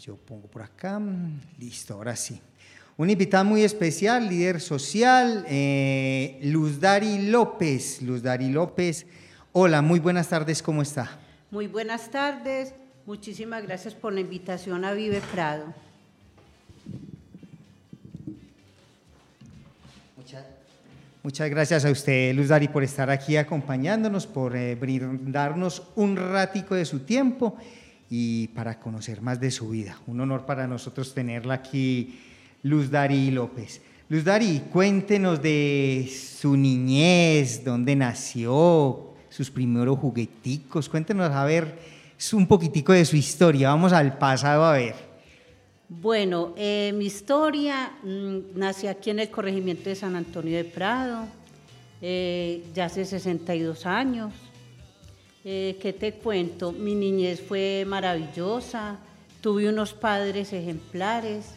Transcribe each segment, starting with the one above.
Yo pongo por acá, listo, ahora sí. Una invitada muy especial, líder social, eh, Luz Dari López. Luz Dari López, hola, muy buenas tardes, ¿cómo está? Muy buenas tardes, muchísimas gracias por la invitación a Vive Prado. Muchas, gracias a usted, Luz Dari, por estar aquí acompañándonos, por eh, brindarnos un ratico de su tiempo y para conocer más de su vida. Un honor para nosotros tenerla aquí, Luz Dari López. Luz Dari, cuéntenos de su niñez, dónde nació, sus primeros jugueticos, cuéntenos a ver un poquitico de su historia, vamos al pasado a ver. Bueno, eh, mi historia, mm, nací aquí en el corregimiento de San Antonio de Prado, eh, ya hace 62 años. Eh, ¿Qué te cuento? Mi niñez fue maravillosa, tuve unos padres ejemplares,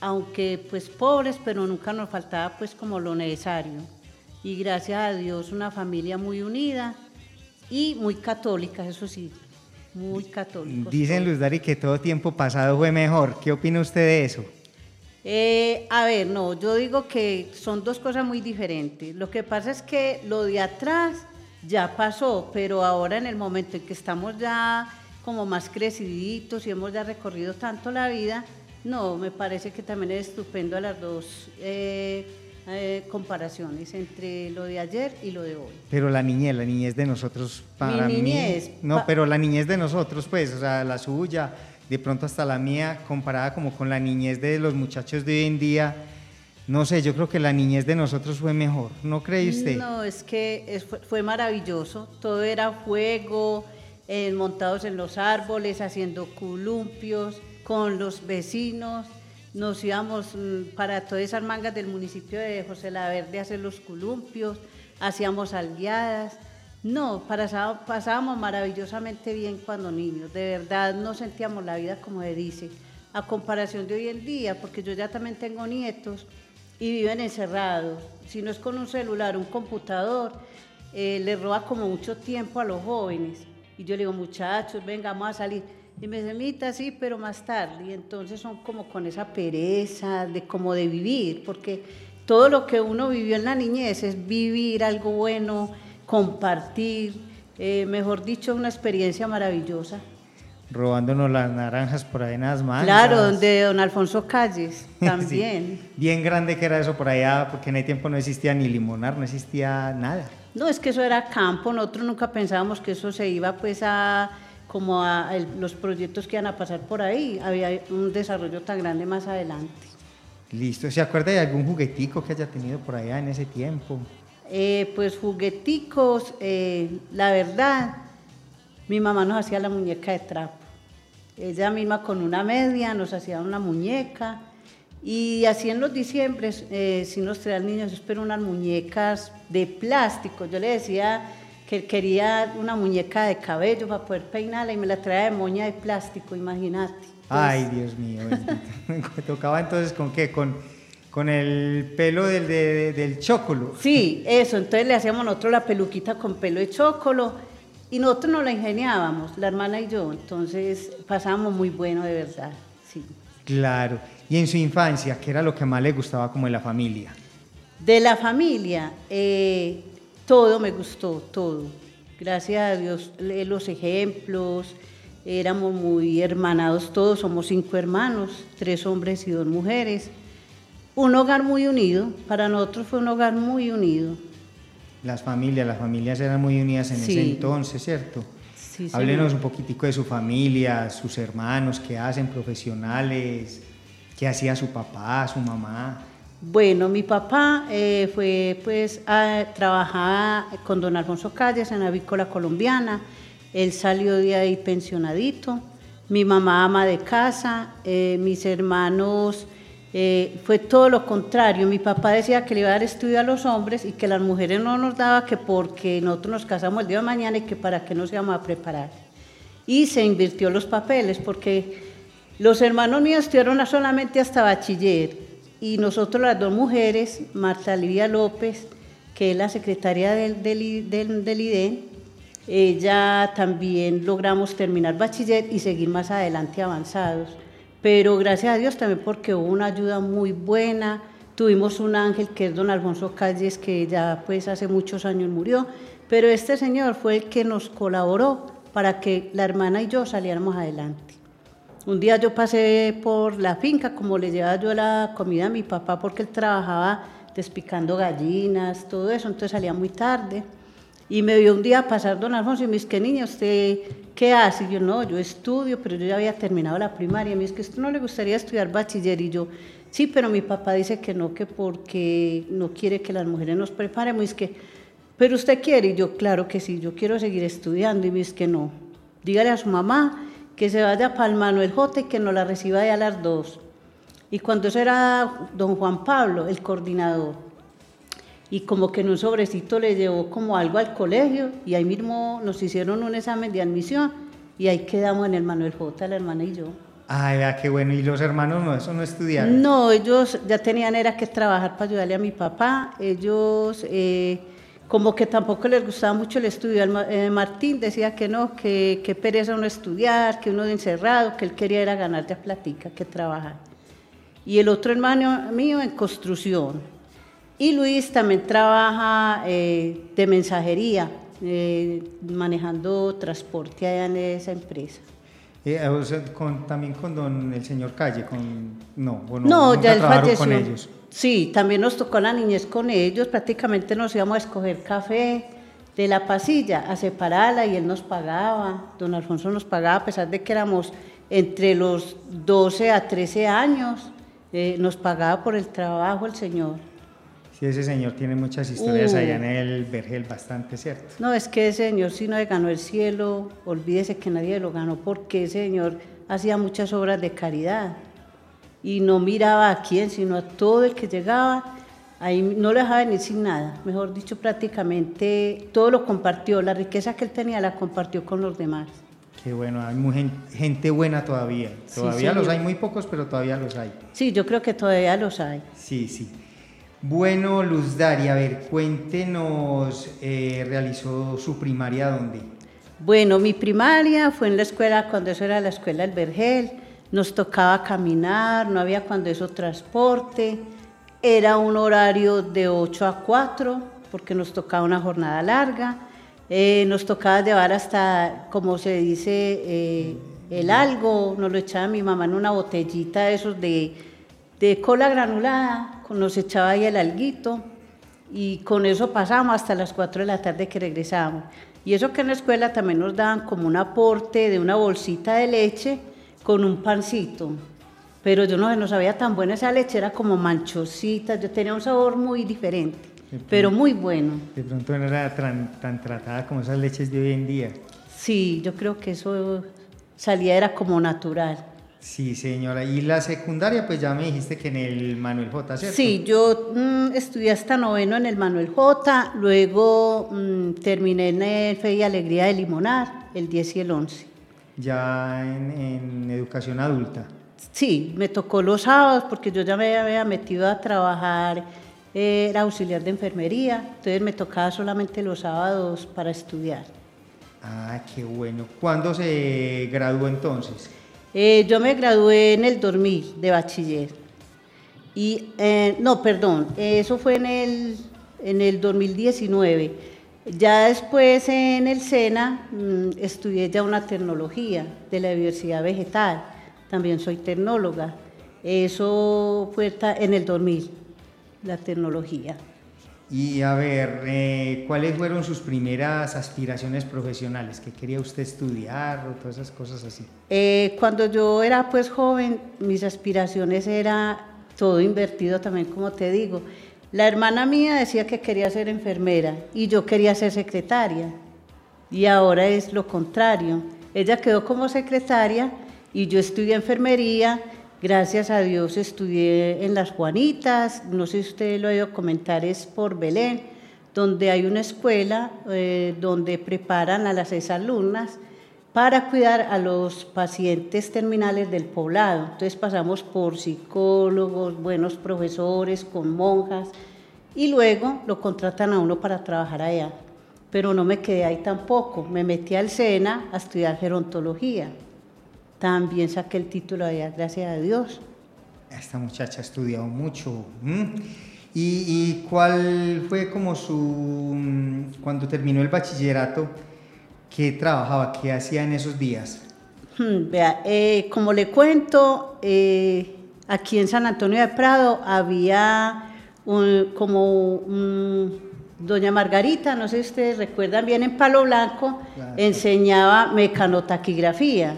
aunque pues pobres, pero nunca nos faltaba pues como lo necesario. Y gracias a Dios una familia muy unida y muy católica, eso sí, muy católica. Dicen Luz Dari que todo tiempo pasado fue mejor. ¿Qué opina usted de eso? Eh, a ver, no, yo digo que son dos cosas muy diferentes. Lo que pasa es que lo de atrás ya pasó, pero ahora en el momento en que estamos ya como más creciditos y hemos ya recorrido tanto la vida, no, me parece que también es estupendo las dos eh, eh, comparaciones entre lo de ayer y lo de hoy. Pero la niñez, la niñez de nosotros, para Mi niñez, no, pero la niñez de nosotros, pues, o sea, la suya, de pronto hasta la mía, comparada como con la niñez de los muchachos de hoy en día, no sé, yo creo que la niñez de nosotros fue mejor, ¿no cree usted? No, es que fue, maravilloso, todo era fuego, eh, montados en los árboles, haciendo columpios con los vecinos, nos íbamos mm, para todas esas mangas del municipio de José La Verde a hacer los columpios, hacíamos aldeadas. No, pasábamos maravillosamente bien cuando niños, de verdad no sentíamos la vida como se dice, a comparación de hoy en día, porque yo ya también tengo nietos y viven encerrados. Si no es con un celular, un computador, eh, le roba como mucho tiempo a los jóvenes. Y yo le digo, muchachos, venga, vamos a salir. Y me dice, Mita, sí, pero más tarde. Y entonces son como con esa pereza de como de vivir, porque todo lo que uno vivió en la niñez es vivir algo bueno, compartir, eh, mejor dicho, una experiencia maravillosa robándonos las naranjas por ahí las manos. Claro, donde don Alfonso Calles también. Bien grande que era eso por allá, porque en ese tiempo no existía ni limonar, no existía nada. No, es que eso era campo, nosotros nunca pensábamos que eso se iba pues a como a los proyectos que iban a pasar por ahí, había un desarrollo tan grande más adelante. Listo, ¿se acuerda de algún juguetico que haya tenido por allá en ese tiempo? Eh, pues jugueticos, eh, la verdad, mi mamá nos hacía la muñeca de trapo. Ella misma con una media nos hacía una muñeca. Y así en los diciembres, eh, si nos traían niños, espero unas muñecas de plástico. Yo le decía que quería una muñeca de cabello para poder peinarla y me la traía de moña de plástico, imagínate. Ay, Dios mío. Tocaba entonces con qué? Con, con el pelo del, del chocolo. Sí, eso. Entonces le hacíamos nosotros la peluquita con pelo de chocolo y nosotros nos la ingeniábamos, la hermana y yo, entonces pasábamos muy bueno de verdad, sí. Claro. ¿Y en su infancia, qué era lo que más le gustaba como de la familia? De la familia, eh, todo me gustó, todo. Gracias a Dios, los ejemplos, éramos muy hermanados todos, somos cinco hermanos, tres hombres y dos mujeres. Un hogar muy unido, para nosotros fue un hogar muy unido las familias, las familias eran muy unidas en ese entonces, ¿cierto? Sí, Háblenos un poquitico de su familia, sus hermanos, qué hacen, profesionales, qué hacía su papá, su mamá. Bueno, mi papá eh, fue pues a trabajar con don Alfonso Calles en la avícola colombiana. Él salió de ahí pensionadito. Mi mamá ama de casa, eh, mis hermanos eh, fue todo lo contrario. Mi papá decía que le iba a dar estudio a los hombres y que las mujeres no nos daba que porque nosotros nos casamos el día de mañana y que para qué nos íbamos a preparar. Y se invirtió los papeles porque los hermanos míos estudiaron solamente hasta bachiller y nosotros las dos mujeres, Marta Livia López, que es la secretaria del, del, del, ella también logramos terminar bachiller y seguir más adelante avanzados pero gracias a Dios también porque hubo una ayuda muy buena. Tuvimos un ángel que es don Alfonso Calles, que ya pues hace muchos años murió, pero este señor fue el que nos colaboró para que la hermana y yo saliéramos adelante. Un día yo pasé por la finca, como le llevaba yo la comida a mi papá, porque él trabajaba despicando gallinas, todo eso, entonces salía muy tarde. Y me vio un día pasar don Alfonso y me dice, ¿qué niña, usted qué hace? Y yo, no, yo estudio, pero yo ya había terminado la primaria. Y me dice, que esto no le gustaría estudiar bachiller? Y yo, sí, pero mi papá dice que no, que porque no quiere que las mujeres nos preparen. Me dice que, pero usted quiere? Y yo, claro que sí, yo quiero seguir estudiando. Y me dice que no. Dígale a su mamá que se vaya para el Manuel J y que nos la reciba ya a las dos. Y cuando eso era don Juan Pablo, el coordinador y como que en un sobrecito le llevó como algo al colegio y ahí mismo nos hicieron un examen de admisión y ahí quedamos en el Manuel J, la hermana y yo. Ay, vea qué bueno. ¿Y los hermanos no, eso no estudiaron? No, ellos ya tenían era que trabajar para ayudarle a mi papá. Ellos eh, como que tampoco les gustaba mucho el estudio. Eh, Martín decía que no, que, que pereza uno estudiar, que uno de encerrado, que él quería era ganar de platica, que trabajar. Y el otro hermano mío en construcción y Luis también trabaja eh, de mensajería, eh, manejando transporte allá en esa empresa. Eh, también con don el señor Calle, con no, no, ya él falleció. con ellos. Sí, también nos tocó la niñez con ellos, prácticamente nos íbamos a escoger café de la pasilla, a separarla y él nos pagaba, don Alfonso nos pagaba a pesar de que éramos entre los 12 a 13 años, nos pagaba por el trabajo el señor. Sí, ese señor tiene muchas historias allá en uh. el Vergel, bastante cierto. No, es que ese señor si no le ganó el cielo, olvídese que nadie lo ganó porque ese señor hacía muchas obras de caridad y no miraba a quién, sino a todo el que llegaba. Ahí no le dejaba venir sin nada, mejor dicho, prácticamente todo lo compartió, la riqueza que él tenía la compartió con los demás. Qué bueno, hay gente buena todavía. Todavía los hay muy pocos, pero todavía los hay. Sí, yo creo que todavía los hay. Sí, sí. Bueno, Luz Daria, a ver, cuéntenos, eh, ¿realizó su primaria dónde? Bueno, mi primaria fue en la escuela, cuando eso era la escuela del Vergel, nos tocaba caminar, no había cuando eso transporte, era un horario de 8 a 4, porque nos tocaba una jornada larga, eh, nos tocaba llevar hasta, como se dice, eh, el algo, nos lo echaba mi mamá en una botellita de esos de, de cola granulada, nos echaba ahí el alguito y con eso pasamos hasta las 4 de la tarde que regresábamos. Y eso que en la escuela también nos daban como un aporte de una bolsita de leche con un pancito. Pero yo no, no sabía tan buena esa leche, era como manchosita, yo tenía un sabor muy diferente, pero muy bueno. De pronto no era tan, tan tratada como esas leches de hoy en día. Sí, yo creo que eso salía, era como natural. Sí, señora. Y la secundaria, pues ya me dijiste que en el Manuel J, ¿cierto? Sí, yo mm, estudié hasta noveno en el Manuel J, luego mm, terminé en el Fe y Alegría de Limonar, el 10 y el 11. ¿Ya en, educación adulta? Sí, me tocó los sábados porque yo ya me había metido a trabajar, era auxiliar de enfermería, entonces me tocaba solamente los sábados para estudiar. Ah, qué bueno. ¿Cuándo se graduó entonces? Eh, yo me gradué en el 2000 de bachiller. Y, eh, no, perdón, eso fue en el, en el 2019. Ya después en el SENA mm, estudié ya una tecnología de la diversidad vegetal. También soy tecnóloga. Eso fue en el 2000, la tecnología. Y a ver, eh, ¿cuáles fueron sus primeras aspiraciones profesionales? ¿Qué quería usted estudiar o todas esas cosas así? Eh, cuando yo era pues joven, mis aspiraciones era todo invertido también, como te digo. La hermana mía decía que quería ser enfermera y yo quería ser secretaria. Y ahora es lo contrario. Ella quedó como secretaria y yo estudié enfermería Gracias a Dios estudié en las Juanitas, no sé si usted lo ha oído comentar, es por Belén, donde hay una escuela eh, donde preparan a las seis alumnas para cuidar a los pacientes terminales del poblado. Entonces pasamos por psicólogos, buenos profesores, con monjas, y luego lo contratan a uno para trabajar allá. Pero no me quedé ahí tampoco, me metí al SENA a estudiar gerontología. También saqué el título allá, gracias a Dios. Esta muchacha ha estudiado mucho. ¿Y, ¿Y, cuál fue como su, mm, cuando terminó el bachillerato, qué trabajaba, qué hacía en esos días? Hmm, vea, eh, como le cuento, eh, aquí en San Antonio de Prado había un, como un, doña Margarita, no sé si ustedes recuerdan bien, en Palo Blanco, enseñaba mecanotaquigrafía.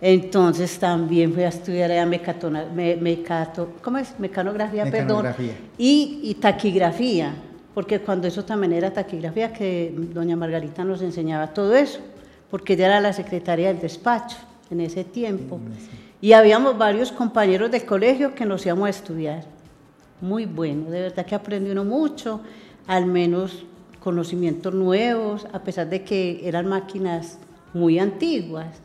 Entonces también fui a estudiar allá mecatona, mecato, ¿cómo es? Mecanografía, perdón. Y, y taquigrafía, porque cuando eso también era taquigrafía, que doña Margarita nos enseñaba todo eso, porque ella era la secretaria del despacho en ese tiempo. Y habíamos varios compañeros del colegio que nos íbamos a estudiar. Muy bueno, de verdad que aprendí uno mucho, al menos conocimientos nuevos, a pesar de que eran máquinas muy antiguas,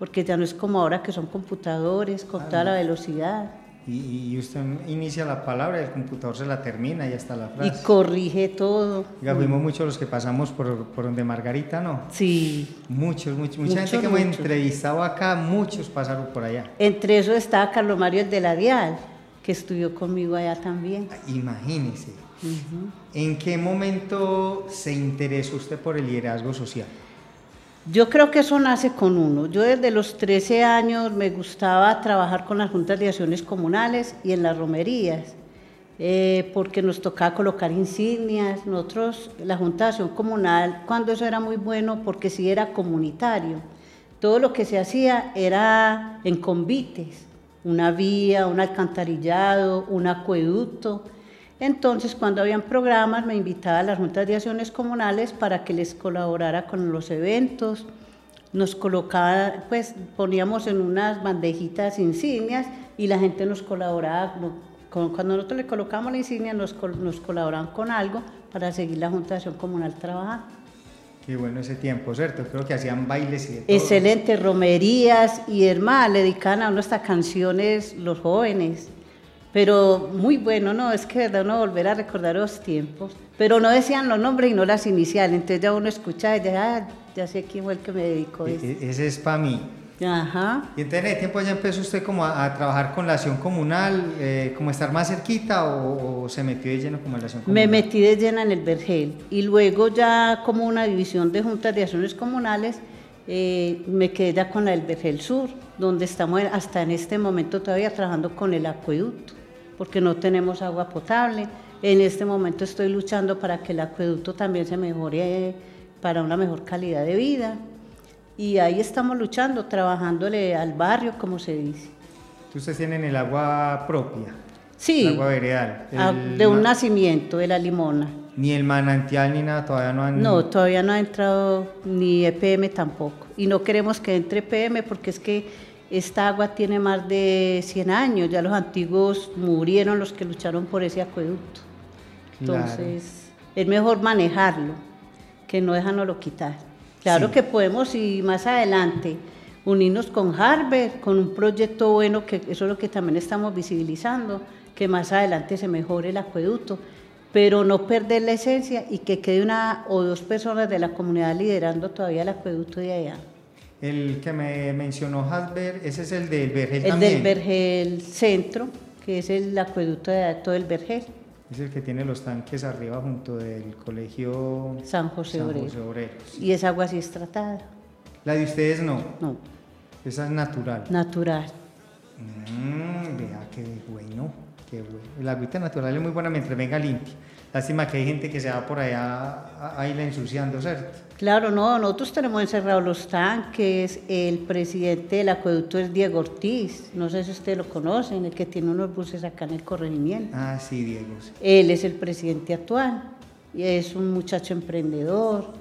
porque ya no es como ahora que son computadores con toda la velocidad. Y, usted inicia la palabra, el computador se la termina y hasta la frase. Y corrige todo. Ya fuimos muchos los que pasamos por, por donde Margarita, ¿no? Sí. Muchos, muchos. Mucha gente que hemos entrevistado acá, muchos pasaron por allá. Entre eso estaba Carlos Mario el de la Dial, que estudió conmigo allá también. Imagínese. ¿En qué momento se interesó usted por el liderazgo social? Yo creo que eso nace con uno. Yo desde los 13 años me gustaba trabajar con las juntas de acciones comunales y en las romerías, eh, porque nos tocaba colocar insignias. Nosotros, la Junta de Acción Comunal, cuando eso era muy bueno, porque sí era comunitario. Todo lo que se hacía era en convites, una vía, un alcantarillado, un acueducto entonces, cuando habían programas, me invitaba a las juntas de acciones comunales para que les colaborara con los eventos. Nos colocaba, pues poníamos en unas bandejitas insignias y la gente nos colaboraba. Cuando nosotros le colocamos la insignia, nos, nos colaboraban con algo para seguir la Junta de Acción Comunal trabajando. Qué bueno ese tiempo, ¿cierto? Creo que hacían bailes y de todo. Excelente, romerías y hermanas, le dedicaban a uno hasta canciones los jóvenes. Pero muy bueno, ¿no? Es que verdad uno volver a recordar los tiempos. Pero no decían los nombres y no las iniciales. Entonces ya uno escucha y ya, ah, ya sé quién fue el que me dedicó e, e, Ese es para mí. Ajá. Y entonces en ese tiempo ya empezó usted como a, trabajar con la acción comunal, eh, como estar más cerquita o, se metió de lleno como en la acción comunal? Me metí de lleno en el Vergel y luego ya como una división de juntas de acciones comunales eh, me quedé ya con la del Vergel Sur, donde estamos hasta en este momento todavía trabajando con el acueducto porque no tenemos agua potable. En este momento estoy luchando para que el acueducto también se mejore para una mejor calidad de vida. Y ahí estamos luchando, trabajándole al barrio, como se dice. ¿Ustedes tienen el agua propia? Sí. El agua veredal. Ah, de un nacimiento, de la limona. Ni el manantial ni nada, todavía no han... No, todavía no ha entrado ni EPM tampoco. Y no queremos que entre EPM porque es que esta agua tiene más de 100 años, ya los antiguos murieron los que lucharon por ese acueducto. Entonces, es mejor manejarlo que no dejándolo quitar. Claro que podemos y más adelante unirnos con Harvard, con un proyecto bueno, que eso es lo que también estamos visibilizando, que más adelante se mejore el acueducto, pero no perder la esencia y que quede una o dos personas de la comunidad liderando todavía el acueducto de allá. El que me mencionó Hasber, ese es el del Vergel el también. El del Vergel Centro, que es el acueducto de todo el Vergel. Es el que tiene los tanques arriba junto del colegio San José, Obrero. Y esa agua sí es tratada. ¿La de ustedes no? No. Esa es natural. Natural. Mmm, vea qué bueno, qué bueno. La agüita natural es muy buena mientras venga limpia. Lástima que hay gente que se va por allá a, la ensuciando, ¿cierto? Claro, no, nosotros tenemos encerrados los tanques, el presidente del acueducto es Diego Ortiz, no sé si ustedes lo conocen, el que tiene unos buses acá en el corregimiento. Ah, sí, Diego. Él es el presidente actual, y es un muchacho emprendedor,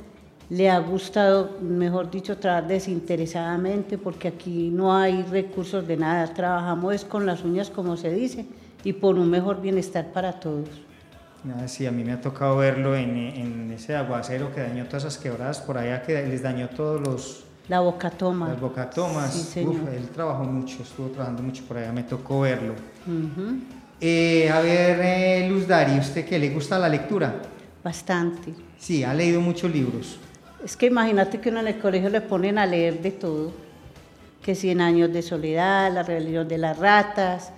le ha gustado, mejor dicho, trabajar desinteresadamente porque aquí no hay recursos de nada, trabajamos con las uñas como se dice y por un mejor bienestar para todos. Ah, sí, a mí me ha tocado verlo en, ese aguacero que dañó todas esas quebradas por allá, que les dañó todos los... La bocatoma. Las bocatomas. Sí, Uf, él trabajó mucho, estuvo trabajando mucho por allá, me tocó verlo. Eh, a ver, eh, Luz Dari, ¿usted qué le gusta la lectura? Bastante. Sí, ha leído muchos libros. Es que imagínate que uno en el colegio le ponen a leer de todo. que Cien años de soledad, La rebelión de las ratas,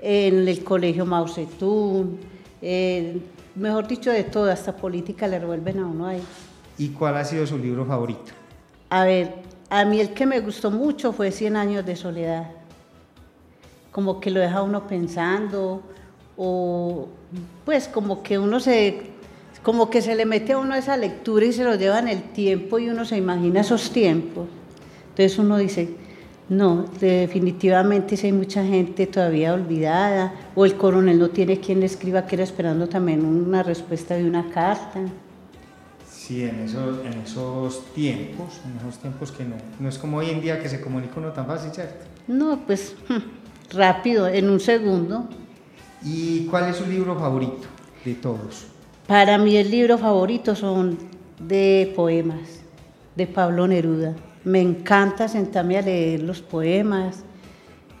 en el colegio Mao Zedong, eh, mejor dicho, de toda esta política le revuelven a uno ahí. ¿Y cuál ha sido su libro favorito? A ver, a mí el que me gustó mucho fue Cien años de soledad. Como que lo deja uno pensando, o pues como que uno se, como que se le mete a uno esa lectura y se lo lleva en el tiempo y uno se imagina esos tiempos. Entonces uno dice, no, definitivamente si hay mucha gente todavía olvidada, o el coronel no tiene quien le escriba, que era esperando también una respuesta de una carta. Sí, en esos, en esos tiempos, en esos tiempos que no, no es como hoy en día que se comunica uno tan fácil, ¿cierto? No, pues rápido, en un segundo. ¿Y cuál es su libro favorito de todos? Para mí el libro favorito son de poemas, de Pablo Neruda. Me encanta sentarme a leer los poemas,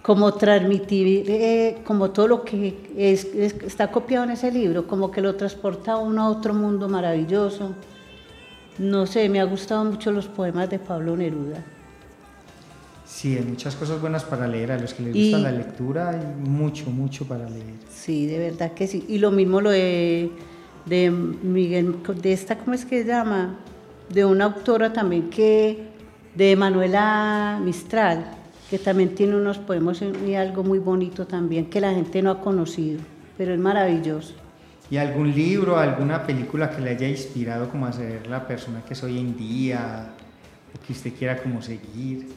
como transmitir, eh, como todo lo que está copiado en ese libro, como que lo transporta a uno a otro mundo maravilloso. No sé, me ha gustado mucho los poemas de Pablo Neruda. Sí, hay muchas cosas buenas para leer, a los que les gusta la lectura hay mucho, mucho para leer. Sí, de verdad que sí. Y lo mismo lo de, de Miguel, de esta, ¿cómo es que se llama? De una autora también que, de Manuela Mistral, que también tiene unos poemas y algo muy bonito también, que la gente no ha conocido, pero es maravilloso. ¿Y algún libro, alguna película que le haya inspirado como a ser la persona que es hoy en día, o que usted quiera como seguir?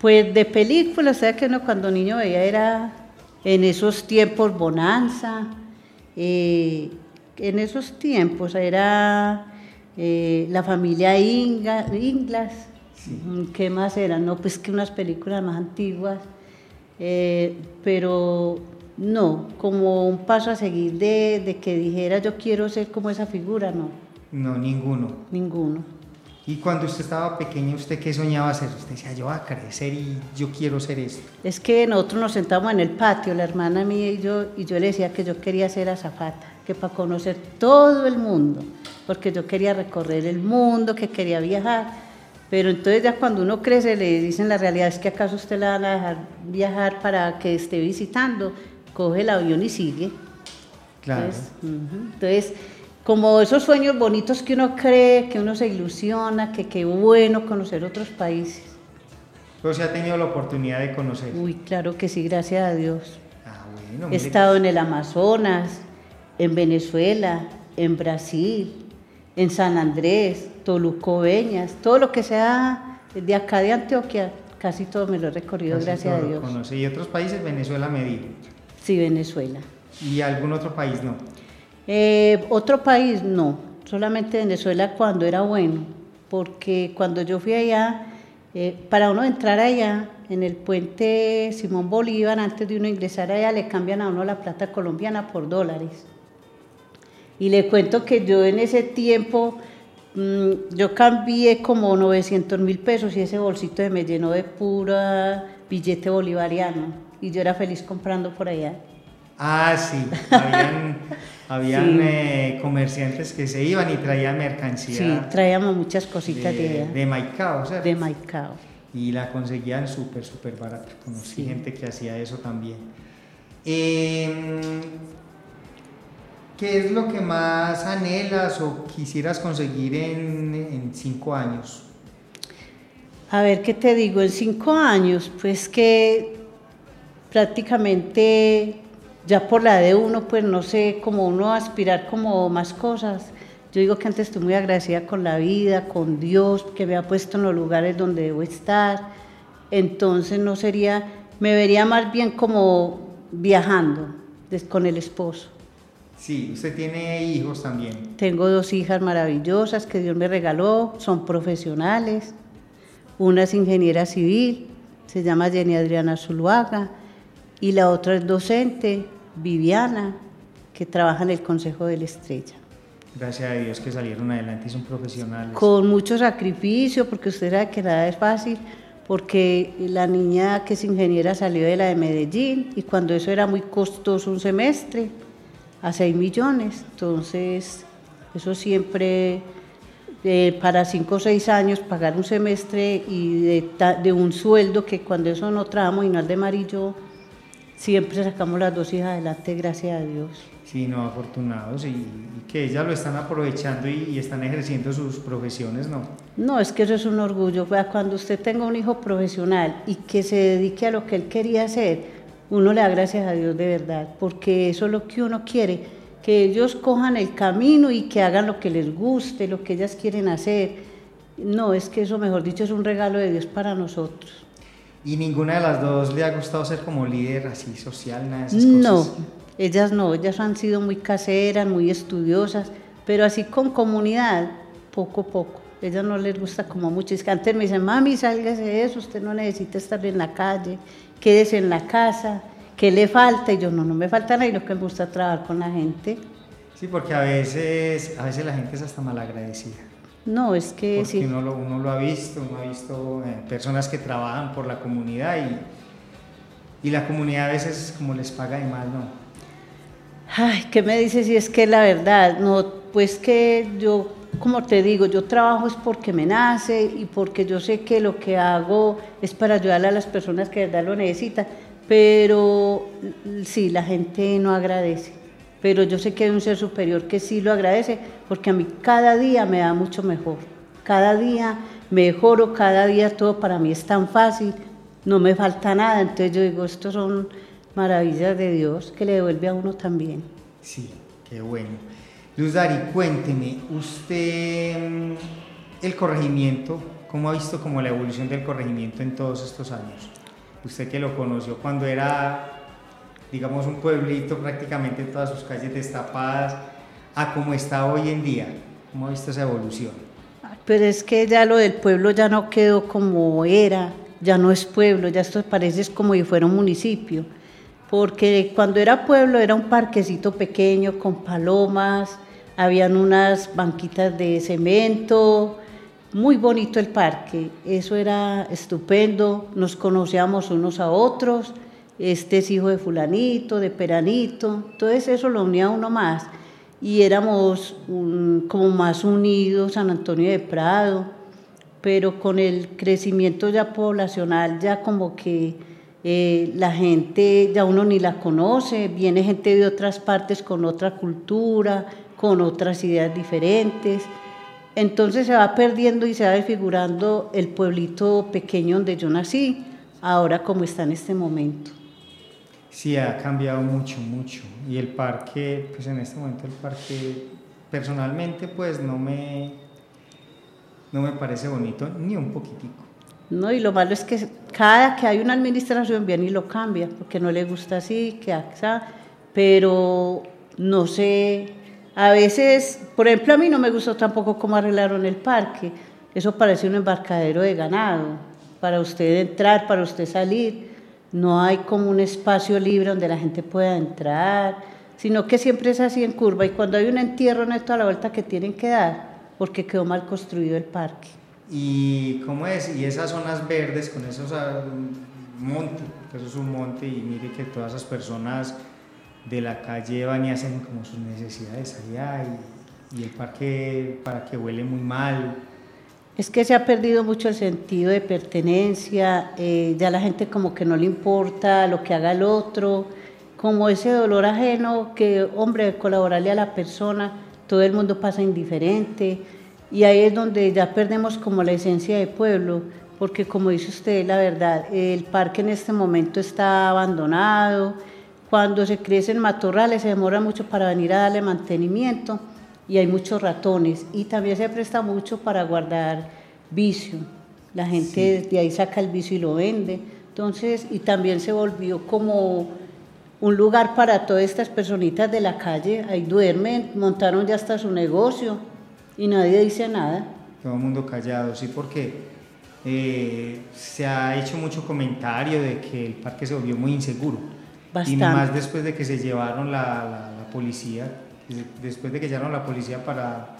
Pues de películas, o sea que uno cuando niño veía era en esos tiempos Bonanza, eh, en esos tiempos era eh, la familia Inglas, ¿qué más eran? No, pues que unas películas más antiguas, eh, pero no, como un paso a seguir de, que dijera yo quiero ser como esa figura, no. No, ninguno. Ninguno. Y cuando usted estaba pequeña, ¿usted qué soñaba hacer? Usted decía, yo voy a crecer y yo quiero ser esto. Es que nosotros nos sentamos en el patio, la hermana mía y yo, y yo le decía que yo quería ser azafata, que para conocer todo el mundo, porque yo quería recorrer el mundo, que quería viajar. Pero entonces ya cuando uno crece le dicen la realidad es que acaso usted la van a dejar viajar para que esté visitando coge el avión y sigue. Claro. Entonces, como esos sueños bonitos que uno cree, que uno se ilusiona, que qué bueno conocer otros países. Pero se ha tenido la oportunidad de conocer. Uy, claro que sí, gracias a Dios. Ah, bueno, He estado en el Amazonas, en Venezuela, en Brasil, en San Andrés, Toluco, Beñas, todo lo que sea de acá de Antioquia, casi todo me lo he recorrido, gracias a Dios. ¿Y otros países? Venezuela me dijo. Sí, Venezuela. ¿Y algún otro país no? Eh, otro país no, solamente Venezuela cuando era bueno, porque cuando yo fui allá, eh, para uno entrar allá, en el puente Simón Bolívar, antes de uno ingresar allá, le cambian a uno la plata colombiana por dólares. Y le cuento que yo en ese tiempo, yo cambié como 900 mil pesos y ese bolsito me llenó de pura billete bolivariano y yo era feliz comprando por allá. Ah, sí, habían, eh, comerciantes que se iban y traían mercancía. Sí, traíamos muchas cositas de, de, de Maicao, ¿cierto? De Maicao. Y la conseguían súper, súper barata. Conocí gente que hacía eso también. Em, ¿Qué es lo que más anhelas o quisieras conseguir en, cinco años? A ver, ¿qué te digo? En cinco años, pues que prácticamente ya por la de uno, pues no sé, como uno aspirar como más cosas. Yo digo que antes estoy muy agradecida con la vida, con Dios, que me ha puesto en los lugares donde debo estar. Entonces no sería, me vería más bien como viajando con el esposo. Sí, usted tiene hijos también. Tengo dos hijas maravillosas que Dios me regaló, son profesionales. Una es ingeniera civil, se llama Jenny Adriana Zuluaga y la otra es docente, Viviana, que trabaja en el Consejo de la Estrella. Gracias a Dios que salieron adelante y son profesionales. Con mucho sacrificio, porque usted sabe que nada es fácil, porque la niña que es ingeniera salió de la de Medellín y cuando eso era muy costoso un semestre, a 6 millones, entonces eso siempre eh, para cinco o seis años pagar un semestre y de, de, un sueldo que cuando eso no trabajamos y no es de amarillo, siempre sacamos las dos hijas adelante, gracias a Dios. Sí, no, afortunados y, que ellas lo están aprovechando y, están ejerciendo sus profesiones, ¿no? No, es que eso es un orgullo. Cuando usted tenga un hijo profesional y que se dedique a lo que él quería hacer, uno le da gracias a Dios de verdad, porque eso es lo que uno quiere, que ellos cojan el camino y que hagan lo que les guste, lo que ellas quieren hacer. No, es que eso, mejor dicho, es un regalo de Dios para nosotros. ¿Y ninguna de las dos le ha gustado ser como líder así social, nada de esas no, ellas no, ellas han sido muy caseras, muy estudiosas, pero así con comunidad, poco a poco. Ellas no les gusta como mucho. Es que antes me dicen, mami, sálgase de eso, usted no necesita estar en la calle, quédese en la casa, ¿qué le falta? Y yo, no, no me falta nada, y lo que me gusta trabajar con la gente. Sí, porque a veces, a veces la gente es hasta malagradecida. No, es que porque sí. Uno lo, uno lo ha visto, uno ha visto eh, personas que trabajan por la comunidad y, y la comunidad a veces como les paga de mal, ¿no? Ay, ¿qué me dices si es que la verdad? No, pues que yo, como te digo, yo trabajo es porque me nace y porque yo sé que lo que hago es para ayudar a las personas que de verdad lo necesitan, pero sí, la gente no agradece. Pero yo sé que hay un ser superior que sí lo agradece, porque a mí cada día me da mucho mejor. Cada día mejoro, cada día todo para mí es tan fácil, no me falta nada. Entonces yo digo, estos son maravillas de Dios que le devuelve a uno también. Sí, qué bueno. Luz Dari, cuénteme, usted mm, el corregimiento, ¿cómo ha visto como la evolución del corregimiento en todos estos años? Usted que lo conoció cuando era, digamos, un pueblito prácticamente todas sus calles destapadas, a cómo está hoy en día, ¿cómo ha visto esa evolución? Pero es que ya lo del pueblo ya no quedó como era, ya no es pueblo, ya esto parece como si fuera un municipio porque cuando era pueblo era un parquecito pequeño con palomas, habían unas banquitas de cemento, muy bonito el parque, eso era estupendo, nos conocíamos unos a otros, este es hijo de fulanito, de peranito, entonces eso lo unía uno más y éramos como más unidos, San Antonio de Prado, pero con el crecimiento ya poblacional ya como que eh, la gente ya uno ni la conoce, viene gente de otras partes con otra cultura, con otras ideas diferentes. Entonces se va perdiendo y se va desfigurando el pueblito pequeño donde yo nací, ahora como está en este momento. Sí, ha cambiado mucho, mucho. Y el parque, pues en este momento el parque, personalmente, pues no me, no me parece bonito ni un poquitico. ¿No? Y lo malo es que cada que hay una administración viene y lo cambia, porque no le gusta así, que acá, pero no sé, a veces, por ejemplo, a mí no me gustó tampoco cómo arreglaron el parque, eso parece un embarcadero de ganado, para usted entrar, para usted salir, no hay como un espacio libre donde la gente pueda entrar, sino que siempre es así en curva y cuando hay un entierro no es toda la vuelta que tienen que dar, porque quedó mal construido el parque. Y cómo es, y esas zonas verdes con esos ah, montes, eso es un monte y mire que todas esas personas de la calle van y hacen como sus necesidades allá y, y el parque para que huele muy mal. Es que se ha perdido mucho el sentido de pertenencia, eh, ya la gente como que no le importa lo que haga el otro, como ese dolor ajeno que, hombre, colaborarle a la persona, todo el mundo pasa indiferente y ahí es donde ya perdemos como la esencia de pueblo, porque como dice usted, la verdad, el parque en este momento está abandonado, cuando se crecen matorrales se demora mucho para venir a darle mantenimiento y hay muchos ratones. Y también se presta mucho para guardar vicio. La gente de ahí saca el vicio y lo vende. Entonces, y también se volvió como un lugar para todas estas personitas de la calle, ahí duermen, montaron ya hasta su negocio y nadie dice nada. Todo el mundo callado, sí, porque eh, se ha hecho mucho comentario de que el parque se volvió muy inseguro. Bastante. Y más después de que se llevaron la, la, policía, después de que llevaron la policía para,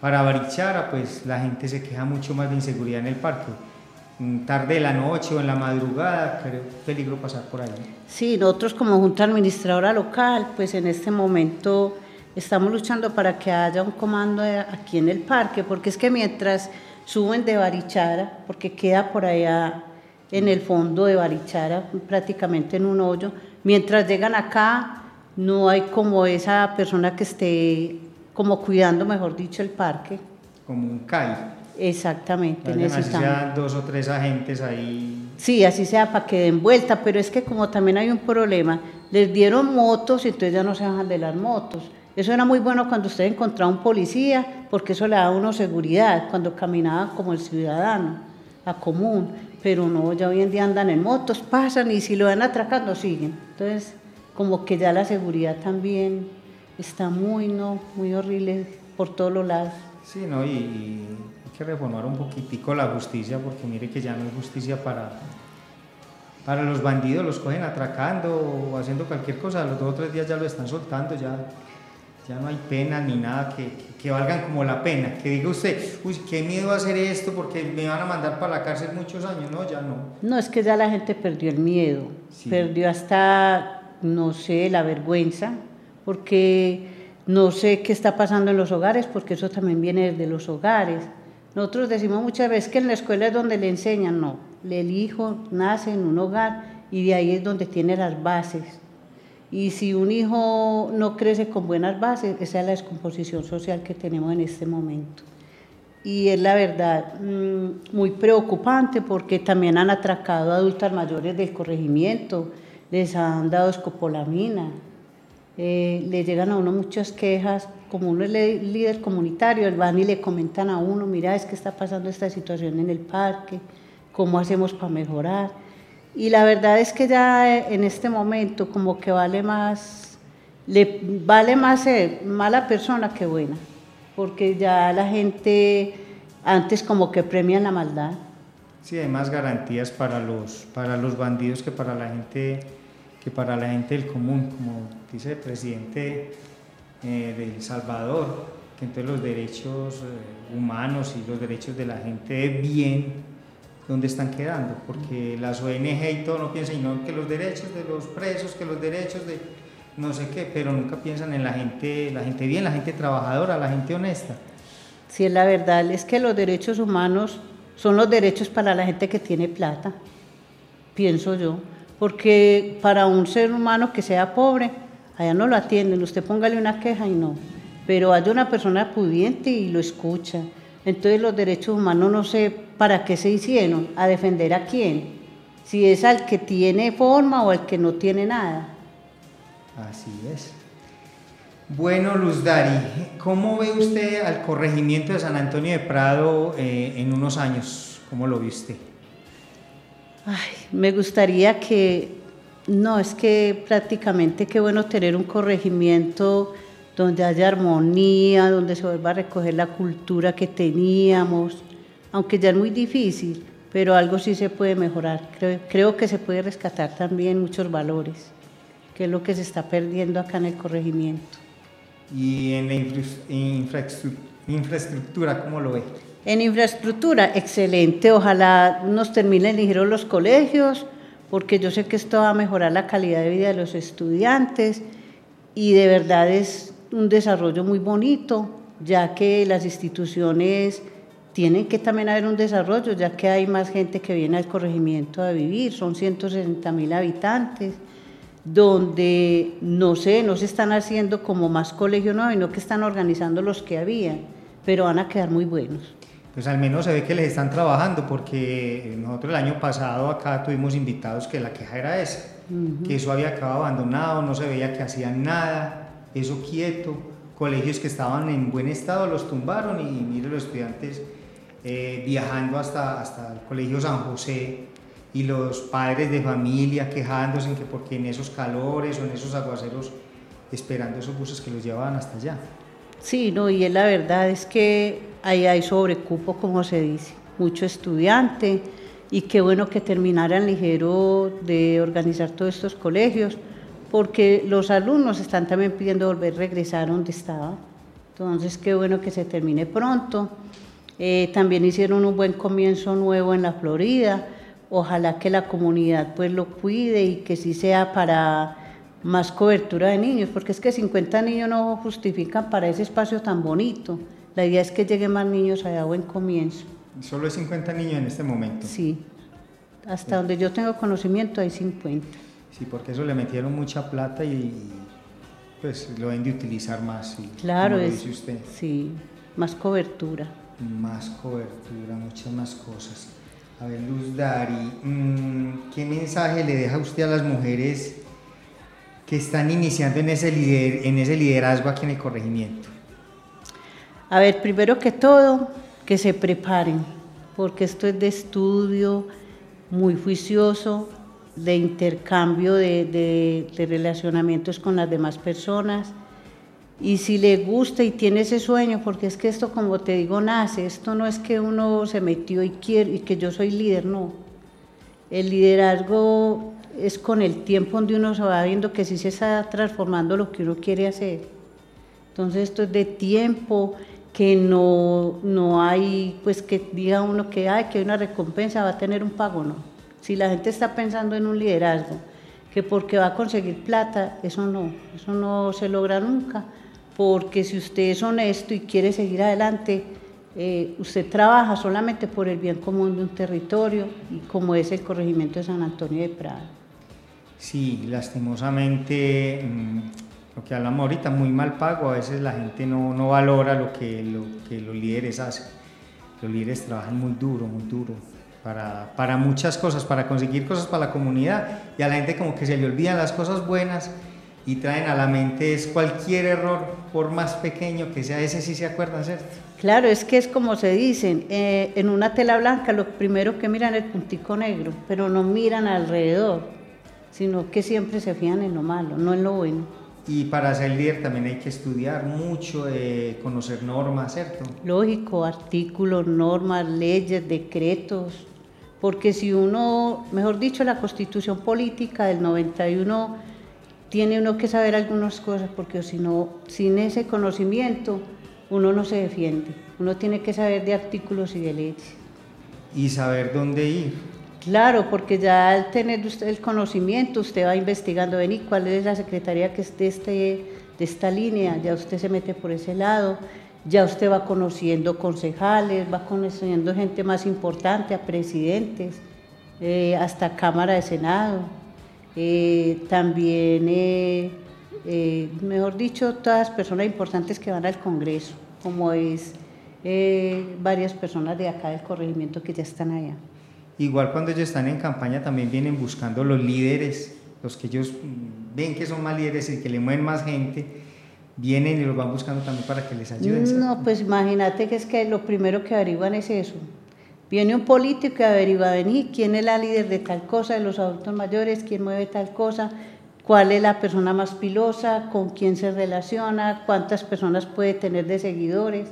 para Barichara, pues la gente se queja mucho más de inseguridad en el parque. Tarde de la noche o en la madrugada, creo peligro pasar por ahí. Sí, nosotros como Junta Administradora Local, pues en este momento estamos luchando para que haya un comando aquí en el parque, porque es que mientras suben de Barichara, porque queda por allá en el fondo de Barichara, prácticamente en un hoyo, mientras llegan acá, no hay como esa persona que esté como cuidando, mejor dicho, el parque. Como un CAI. Exactamente. Así sean dos o tres agentes ahí. Sí, así sea para que den vuelta, pero es que como también hay un problema, les dieron motos y entonces ya no se bajan de las motos. Eso era muy bueno cuando usted encontraba un policía, porque eso le daba a uno seguridad, cuando caminaba como el ciudadano, a común. Pero no, ya hoy en día andan en motos, pasan y si lo van atracando, siguen. Entonces, como que ya la seguridad también está muy, no, muy horrible por todos los lados. Sí, no, y, hay que reformar un poquitico la justicia, porque mire que ya no hay justicia para, para los bandidos, los cogen atracando o haciendo cualquier cosa, los dos o tres días ya lo están soltando, ya ya no hay pena ni nada que, que, valgan como la pena. Que diga usted, uy, qué miedo hacer esto porque me van a mandar para la cárcel muchos años. No, ya no. No, es que ya la gente perdió el miedo, perdió hasta, no sé, la vergüenza, porque no sé qué está pasando en los hogares, porque eso también viene desde los hogares. Nosotros decimos muchas veces que en la escuela es donde le enseñan, no, el hijo nace en un hogar y de ahí es donde tiene las bases y si un hijo no crece con buenas bases, esa es la descomposición social que tenemos en este momento. Y es la verdad mm, muy preocupante porque también han atracado a adultas mayores del corregimiento, les han dado escopolamina, eh, le llegan a uno muchas quejas, como uno es líder comunitario, van y le comentan a uno, mira, es que está pasando esta situación en el parque, ¿cómo hacemos para mejorar? Y la verdad es que ya en este momento como que vale más, le vale más ser mala persona que buena, porque ya la gente antes como que premian la maldad. Sí, hay más garantías para los, para los bandidos que para la gente que para la gente del común, como dice el presidente eh, de El Salvador, que entonces los derechos eh, humanos y los derechos de la gente bien dónde están quedando, porque las ONG y todo no piensan que los derechos de los presos, que los derechos de no sé qué, pero nunca piensan en la gente, la gente bien, la gente trabajadora, la gente honesta. Sí, la verdad es que los derechos humanos son los derechos para la gente que tiene plata, pienso yo, porque para un ser humano que sea pobre, allá no lo atienden, usted póngale una queja y no, pero hay una persona pudiente y lo escucha. Entonces los derechos humanos no sé para qué se hicieron, a defender a quién, si es al que tiene forma o al que no tiene nada. Así es. Bueno, Luz Dari, ¿cómo ve usted al corregimiento de San Antonio de Prado eh, en unos años? ¿Cómo lo viste? Ay, me gustaría que, no, es que prácticamente qué bueno tener un corregimiento donde haya armonía, donde se vuelva a recoger la cultura que teníamos, aunque ya es muy difícil, pero algo sí se puede mejorar. Creo, que se puede rescatar también muchos valores, que es lo que se está perdiendo acá en el corregimiento. ¿Y en la infraestructura, cómo lo ve? En infraestructura, excelente. Ojalá nos terminen ligero los colegios, porque yo sé que esto va a mejorar la calidad de vida de los estudiantes y de verdad es un desarrollo muy bonito, ya que las instituciones tienen que también haber un desarrollo, ya que hay más gente que viene al corregimiento a vivir, son 160 mil habitantes, donde no sé, no se están haciendo como más colegios, no, sino que están organizando los que había, pero van a quedar muy buenos. Pues al menos se ve que les están trabajando, porque nosotros el año pasado acá tuvimos invitados que la queja era esa, que eso había quedado abandonado, no se veía que hacían nada, eso quieto, colegios que estaban en buen estado los tumbaron y mire los estudiantes eh, viajando hasta, hasta el colegio San José y los padres de familia quejándose en que porque en esos calores o en esos aguaceros esperando esos buses que los llevaban hasta allá. Sí, no, y la verdad es que ahí hay sobrecupo, como se dice, mucho estudiante y qué bueno que terminaran ligero de organizar todos estos colegios porque los alumnos están también pidiendo volver a regresar donde estaba. Entonces, qué bueno que se termine pronto. Eh, también hicieron un buen comienzo nuevo en la Florida. Ojalá que la comunidad pues lo cuide y que sí sea para más cobertura de niños, porque es que 50 niños no justifican para ese espacio tan bonito. La idea es que lleguen más niños allá buen comienzo. Solo hay 50 niños en este momento. Sí, hasta donde yo tengo conocimiento hay 50. Sí, porque eso le metieron mucha plata y pues lo deben de utilizar más. claro, es, dice usted. sí, más cobertura. Más cobertura, muchas más cosas. A ver, Luz Dari, mm, ¿qué mensaje le deja usted a las mujeres que están iniciando en ese, lider, en ese liderazgo aquí en el corregimiento? A ver, primero que todo, que se preparen, porque esto es de estudio muy juicioso, de intercambio de, relacionamientos con las demás personas. Y si le gusta y tiene ese sueño, porque es que esto, como te digo, nace, esto no es que uno se metió y quiere y que yo soy líder, no. El liderazgo es con el tiempo donde uno se va viendo que sí se está transformando lo que uno quiere hacer. Entonces esto es de tiempo, que no, no hay, pues que diga uno que, hay, que hay una recompensa, va a tener un pago, no. Si la gente está pensando en un liderazgo, que porque va a conseguir plata, eso no, eso no se logra nunca, porque si usted es honesto y quiere seguir adelante, eh, usted trabaja solamente por el bien común de un territorio, y como es el corregimiento de San Antonio de Prada. Sí, lastimosamente mm, lo que hablamos ahorita, muy mal pago, a veces la gente no, no valora lo que, lo que los líderes hacen. Los líderes trabajan muy duro, muy duro, para, para, muchas cosas, para conseguir cosas para la comunidad y a la gente como que se le olvidan las cosas buenas y traen a la mente es cualquier error, por más pequeño que sea, ese sí se acuerdan, ¿cierto? Claro, es que es como se dicen, eh, en una tela blanca lo primero que miran es el puntico negro, pero no miran alrededor, sino que siempre se fían en lo malo, no en lo bueno. Y para ser líder también hay que estudiar mucho, eh, conocer normas, ¿cierto? Lógico, artículos, normas, leyes, decretos, porque si uno, mejor dicho, la constitución política del 91 tiene uno que saber algunas cosas, porque si no, sin ese conocimiento uno no se defiende, uno tiene que saber de artículos y de leyes. Y saber dónde ir. Claro, porque ya al tener usted el conocimiento, usted va investigando, ven, cuál es la secretaría que es de, este, de esta línea, ya usted se mete por ese lado, ya usted va conociendo concejales, va conociendo gente más importante, a presidentes, eh, hasta Cámara de Senado, eh, también, eh, mejor dicho, todas las personas importantes que van al Congreso, como es varias personas de acá del corregimiento que ya están allá. Igual cuando ellos están en campaña también vienen buscando los líderes, los que ellos ven que son más líderes y que le mueven más gente, vienen y los van buscando también para que les ayuden. No, pues imagínate que es que lo primero que averiguan es eso. Viene un político que averigua, venir quién es la líder de tal cosa, de los adultos mayores, quién mueve tal cosa, cuál es la persona más pilosa, con quién se relaciona, cuántas personas puede tener de seguidores.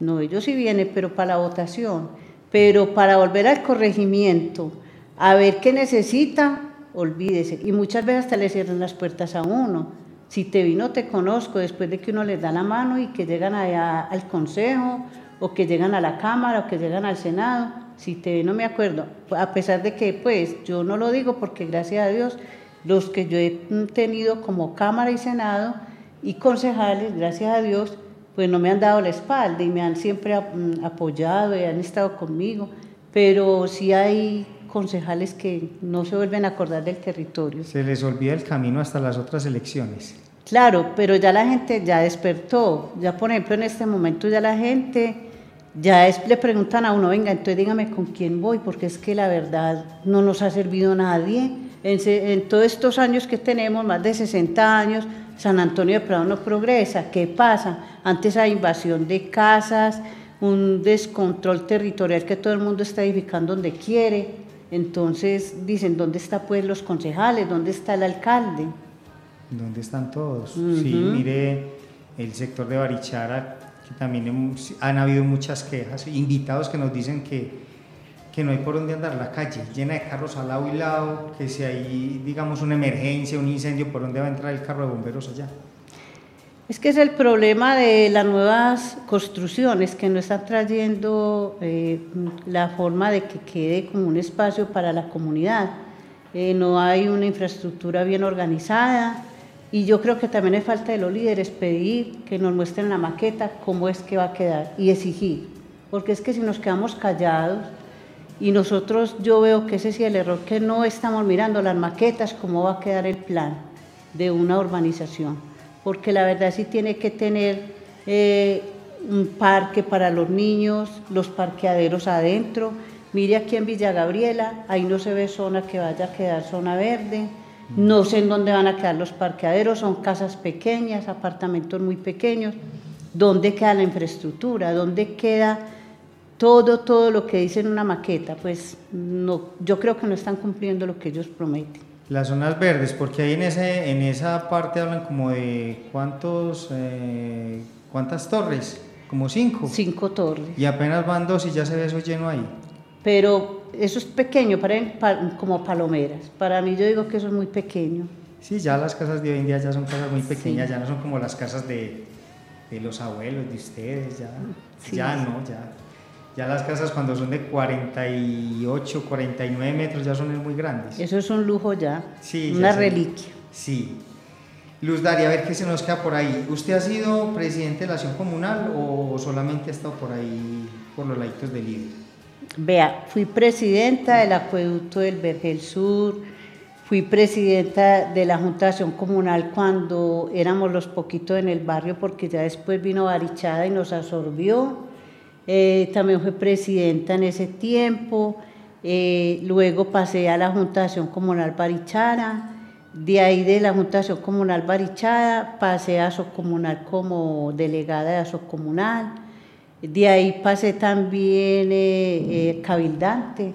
No, ellos sí vienen, pero para la votación pero para volver al corregimiento, a ver qué necesita, olvídese. Y muchas veces hasta le cierran las puertas a uno. Si te vino, te conozco, después de que uno les da la mano y que llegan allá al consejo, o que llegan a la Cámara, o que llegan al Senado. Si te vi, no me acuerdo. A pesar de que, pues, yo no lo digo porque gracias a Dios, los que yo he tenido como Cámara y Senado y concejales, gracias a Dios, pues no me han dado la espalda y me han siempre mm, apoyado y han estado conmigo, pero sí hay concejales que no se vuelven a acordar del territorio. Se les olvida el camino hasta las otras elecciones. Claro, pero ya la gente ya despertó, ya por ejemplo en este momento ya la gente ya es, le preguntan a uno, venga, entonces dígame con quién voy, porque es que la verdad no nos ha servido nadie. En, en todos estos años que tenemos, más de 60 años, San Antonio de Prado no progresa. ¿Qué pasa? Antes hay invasión de casas, un descontrol territorial que todo el mundo está edificando donde quiere. Entonces dicen, ¿dónde están pues los concejales? ¿Dónde está el alcalde? ¿Dónde están todos? Sí, mire el sector de Barichara, que también han habido muchas quejas, invitados que nos dicen que que no hay por dónde andar la calle, llena de carros al lado y lado, que si hay, digamos, una emergencia, un incendio, ¿por dónde va a entrar el carro de bomberos allá? Es que es el problema de las nuevas construcciones que no están trayendo eh, la forma de que quede como un espacio para la comunidad. Eh, no hay una infraestructura bien organizada, Y yo creo que también es falta de los líderes pedir que nos muestren la maqueta cómo es que va a quedar y exigir. Porque es que si nos quedamos callados y nosotros, yo veo que ese sí es el error, que no estamos mirando las maquetas, cómo va a quedar el plan de una urbanización. Porque la verdad sí tiene que tener eh, un parque para los niños, los parqueaderos adentro. Mire aquí en Villa Gabriela, ahí no se ve zona que vaya a quedar zona verde no sé en dónde van a quedar los parqueaderos, son casas pequeñas, apartamentos muy pequeños. ¿Dónde queda la infraestructura? ¿Dónde queda todo, todo lo que dice en una maqueta? Pues no, yo creo que no están cumpliendo lo que ellos prometen. Las zonas verdes, porque ahí en, ese, en esa parte hablan como de cuántos, eh, cuántas torres, como cinco. Cinco torres. Y apenas van dos y ya se ve eso lleno ahí. Pero eso es pequeño, para, como palomeras. Para mí yo digo que eso es muy pequeño. Sí, ya las casas de hoy en día ya son casas muy pequeñas, ya no son como las casas de, de los abuelos, de ustedes, ya, ya no, ya. Ya las casas cuando son de 48, 49 metros ya son muy grandes. Eso es un lujo ya, sí, una reliquia. Sí. Luz Daria, a ver qué se nos queda por ahí. ¿Usted ha sido presidente de la acción comunal o solamente ha estado por ahí por los laditos del líder? Vea, fui presidenta del acueducto del Vergel Sur, fui presidenta de la Junta de Acción Comunal cuando éramos los poquitos en el barrio, porque ya después vino Barichada y nos absorbió. Eh, también fui presidenta en ese tiempo. Eh, luego pasé a la Junta de Acción Comunal Barichara. De ahí de la Junta de Acción Comunal Barichada pasé a Comunal como delegada de Comunal. De ahí pasé también eh, eh, cabildante,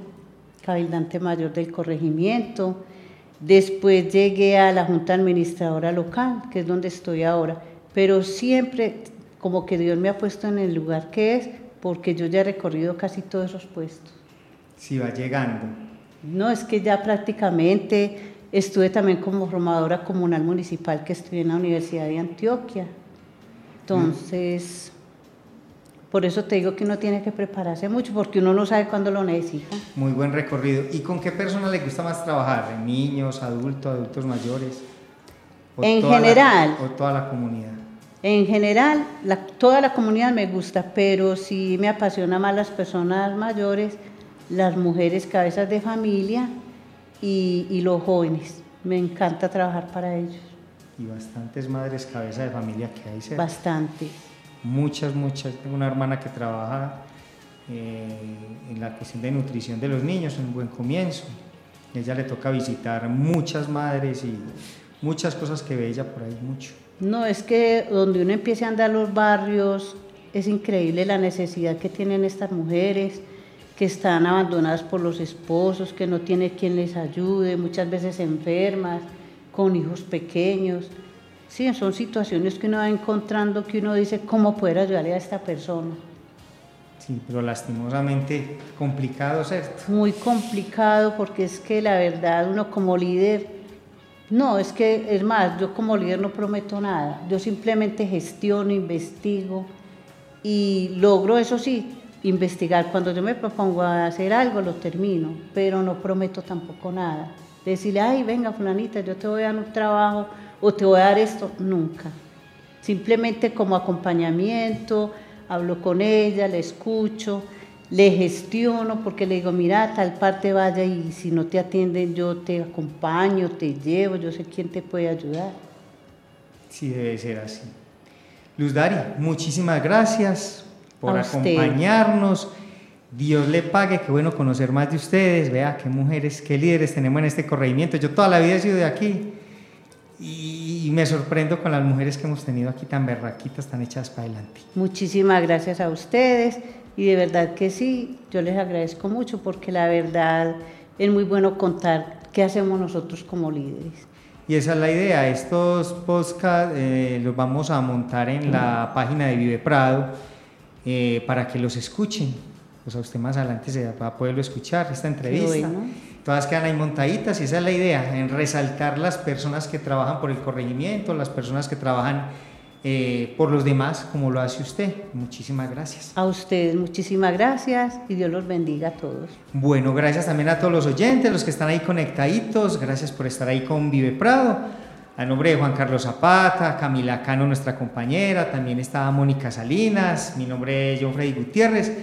cabildante mayor del corregimiento. Después llegué a la Junta Administradora Local, que es donde estoy ahora. Pero siempre como que Dios me ha puesto en el lugar que es, porque yo ya he recorrido casi todos esos puestos. Sí, va llegando. No, es que ya prácticamente estuve también como formadora comunal municipal que estudié en la Universidad de Antioquia. Entonces... Por eso te digo que uno tiene que prepararse mucho porque uno no sabe cuándo lo necesita. Muy buen recorrido. ¿Y con qué personas le gusta más trabajar? ¿Niños, adultos, adultos mayores? en general. ¿O toda la comunidad? En general, toda la comunidad me gusta, pero sí me apasiona más las personas mayores, las mujeres cabezas de familia y, y los jóvenes. Me encanta trabajar para ellos. Y bastantes madres cabezas de familia que hay cerca. Bastante muchas, muchas. Tengo una hermana que trabaja eh, en la cuestión de nutrición de los niños, un buen comienzo. ella le toca visitar muchas madres y muchas cosas que ve ella por ahí mucho. No, es que donde uno empiece a andar los barrios, es increíble la necesidad que tienen estas mujeres que están abandonadas por los esposos, que no tiene quien les ayude, muchas veces enfermas, con hijos pequeños. Sí, son situaciones que uno va encontrando que uno dice, ¿cómo poder ayudarle a esta persona? Sí, pero lastimosamente complicado, ¿cierto? Muy complicado porque es que la verdad uno como líder, no, es que es más, yo como líder no prometo nada, yo simplemente gestiono, investigo y logro, eso sí, investigar. Cuando yo me propongo a hacer algo, lo termino, pero no prometo tampoco nada. Decirle, ay, venga, fulanita, yo te voy a dar un trabajo o te voy a dar esto, nunca. Simplemente como acompañamiento, hablo con ella, le escucho, le gestiono porque le digo, mira, tal parte vaya y si no te atienden yo te acompaño, te llevo, yo sé quién te puede ayudar. Sí, debe ser así. Luz Dari, muchísimas gracias por acompañarnos. Dios le pague, qué bueno conocer más de ustedes, vea qué mujeres, qué líderes tenemos en este corregimiento. Yo toda la vida he sido de aquí y, me sorprendo con las mujeres que hemos tenido aquí tan berraquitas, tan hechas para adelante. Muchísimas gracias a ustedes y de verdad que sí, yo les agradezco mucho porque la verdad es muy bueno contar qué hacemos nosotros como líderes. Y esa es la idea, estos podcasts eh, los vamos a montar en la página de Vive Prado eh, para que los escuchen. Pues a usted más adelante se va a poderlo escuchar, esta entrevista todas quedan ahí montaditas y esa es la idea, en resaltar las personas que trabajan por el corregimiento, las personas que trabajan eh, por los demás, como lo hace usted. Muchísimas gracias. A ustedes, muchísimas gracias y Dios los bendiga a todos. Bueno, gracias también a todos los oyentes, los que están ahí conectaditos, gracias por estar ahí con Vive Prado. a nombre de Juan Carlos Zapata, Camila Cano, nuestra compañera, también está Mónica Salinas, mi nombre es John Freddy Gutiérrez.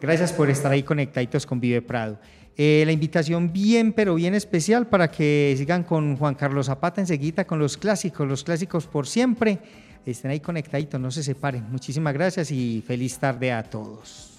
Gracias por estar ahí conectaditos con Vive Prado. Eh, la invitación bien, pero bien especial para que sigan con Juan Carlos Zapata enseguida con los clásicos, los clásicos por siempre. Estén ahí conectaditos, no se separen. Muchísimas gracias y feliz tarde a todos.